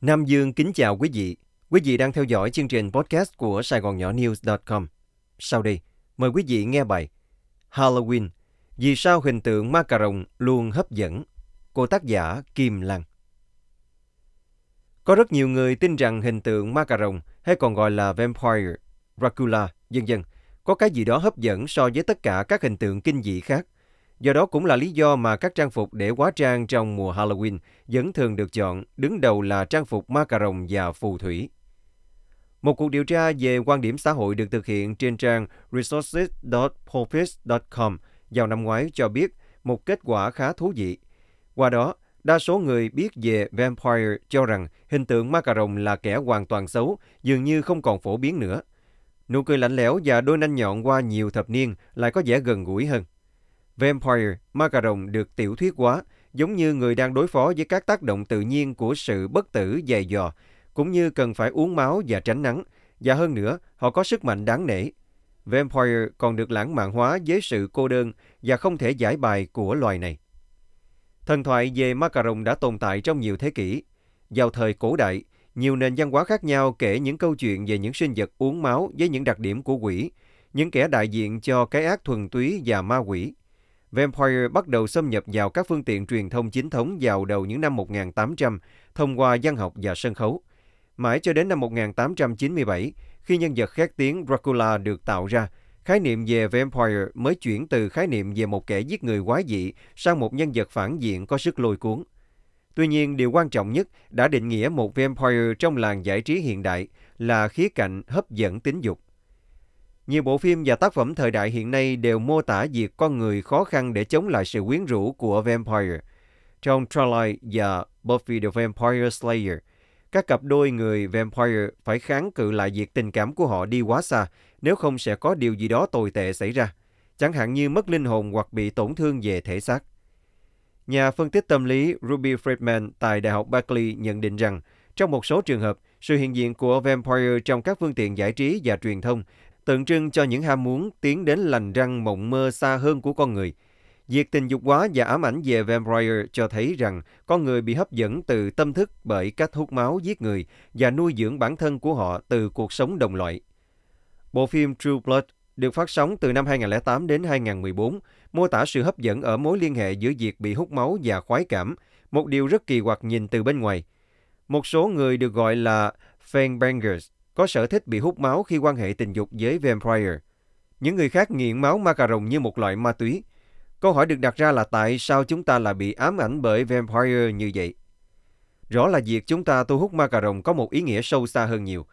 Nam Dương kính chào quý vị. Quý vị đang theo dõi chương trình podcast của Sài Gòn Nhỏ News.com. Sau đây, mời quý vị nghe bài Halloween, vì sao hình tượng ma cà rồng luôn hấp dẫn của tác giả Kim Lan. Có rất nhiều người tin rằng hình tượng ma cà rồng hay còn gọi là vampire, Dracula, dân dân, có cái gì đó hấp dẫn so với tất cả các hình tượng kinh dị khác. Do đó cũng là lý do mà các trang phục để hóa trang trong mùa Halloween vẫn thường được chọn, đứng đầu là trang phục ma cà rồng và phù thủy. Một cuộc điều tra về quan điểm xã hội được thực hiện trên trang resources.popis.com vào năm ngoái cho biết một kết quả khá thú vị. Qua đó, đa số người biết về vampire cho rằng hình tượng ma cà rồng là kẻ hoàn toàn xấu, dường như không còn phổ biến nữa. Nụ cười lạnh lẽo và đôi nanh nhọn qua nhiều thập niên lại có vẻ gần gũi hơn. Vampire, ma cà rồng được tiểu thuyết hóa, giống như người đang đối phó với các tác động tự nhiên của sự bất tử dày dò, cũng như cần phải uống máu và tránh nắng. Và hơn nữa, họ có sức mạnh đáng nể. Vampire còn được lãng mạn hóa với sự cô đơn và không thể giải bài của loài này. Thần thoại về ma cà rồng đã tồn tại trong nhiều thế kỷ. Vào thời cổ đại, nhiều nền văn hóa khác nhau kể những câu chuyện về những sinh vật uống máu với những đặc điểm của quỷ, những kẻ đại diện cho cái ác thuần túy và ma quỷ. Vampire bắt đầu xâm nhập vào các phương tiện truyền thông chính thống vào đầu những năm 1800 thông qua văn học và sân khấu. Mãi cho đến năm 1897, khi nhân vật khét tiếng Dracula được tạo ra, khái niệm về vampire mới chuyển từ khái niệm về một kẻ giết người quái dị sang một nhân vật phản diện có sức lôi cuốn. Tuy nhiên, điều quan trọng nhất đã định nghĩa một vampire trong làng giải trí hiện đại là khía cạnh hấp dẫn tính dục. Nhiều bộ phim và tác phẩm thời đại hiện nay đều mô tả việc con người khó khăn để chống lại sự quyến rũ của vampire. Trong Twilight và Buffy the Vampire Slayer, các cặp đôi người vampire phải kháng cự lại việc tình cảm của họ đi quá xa, nếu không sẽ có điều gì đó tồi tệ xảy ra, chẳng hạn như mất linh hồn hoặc bị tổn thương về thể xác. Nhà phân tích tâm lý Ruby Friedman tại Đại học Berkeley nhận định rằng, trong một số trường hợp, sự hiện diện của vampire trong các phương tiện giải trí và truyền thông tượng trưng cho những ham muốn tiến đến lành răng mộng mơ xa hơn của con người. Việc tình dục quá và ám ảnh về vampire cho thấy rằng con người bị hấp dẫn từ tâm thức bởi cách hút máu giết người và nuôi dưỡng bản thân của họ từ cuộc sống đồng loại. Bộ phim True Blood được phát sóng từ năm 2008 đến 2014, mô tả sự hấp dẫn ở mối liên hệ giữa việc bị hút máu và khoái cảm, một điều rất kỳ quặc nhìn từ bên ngoài. Một số người được gọi là fanbangers có sở thích bị hút máu khi quan hệ tình dục với vampire. Những người khác nghiện máu ma cà rồng như một loại ma túy. Câu hỏi được đặt ra là tại sao chúng ta lại bị ám ảnh bởi vampire như vậy? Rõ là việc chúng ta thu hút ma cà rồng có một ý nghĩa sâu xa hơn nhiều.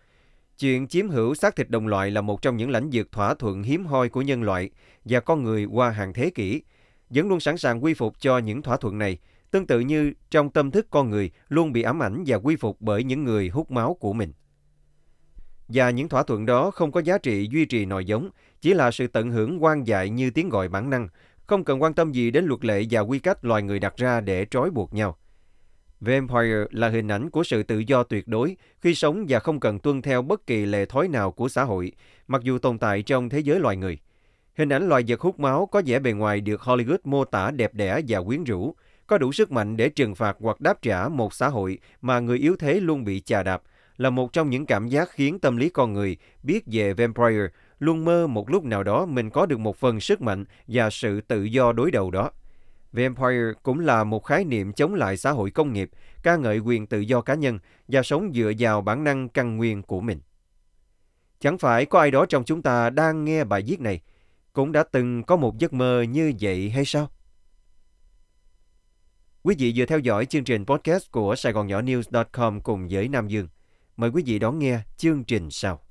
Chuyện chiếm hữu xác thịt đồng loại là một trong những lãnh vực thỏa thuận hiếm hoi của nhân loại và con người qua hàng thế kỷ, vẫn luôn sẵn sàng quy phục cho những thỏa thuận này, tương tự như trong tâm thức con người luôn bị ám ảnh và quy phục bởi những người hút máu của mình. Và những thỏa thuận đó không có giá trị duy trì nòi giống, chỉ là sự tận hưởng quan dại như tiếng gọi bản năng, không cần quan tâm gì đến luật lệ và quy cách loài người đặt ra để trói buộc nhau. Vampire là hình ảnh của sự tự do tuyệt đối khi sống và không cần tuân theo bất kỳ lệ thói nào của xã hội, mặc dù tồn tại trong thế giới loài người. Hình ảnh loài vật hút máu có vẻ bề ngoài được Hollywood mô tả đẹp đẽ và quyến rũ, có đủ sức mạnh để trừng phạt hoặc đáp trả một xã hội mà người yếu thế luôn bị chà đạp, là một trong những cảm giác khiến tâm lý con người biết về vampire luôn mơ một lúc nào đó mình có được một phần sức mạnh và sự tự do đối đầu đó. Vampire cũng là một khái niệm chống lại xã hội công nghiệp, ca ngợi quyền tự do cá nhân và sống dựa vào bản năng căn nguyên của mình. Chẳng phải có ai đó trong chúng ta đang nghe bài viết này cũng đã từng có một giấc mơ như vậy hay sao? Quý vị vừa theo dõi chương trình podcast của Sài Gòn Nhỏ News.com cùng với Nam Dương. Mời quý vị đón nghe chương trình sau.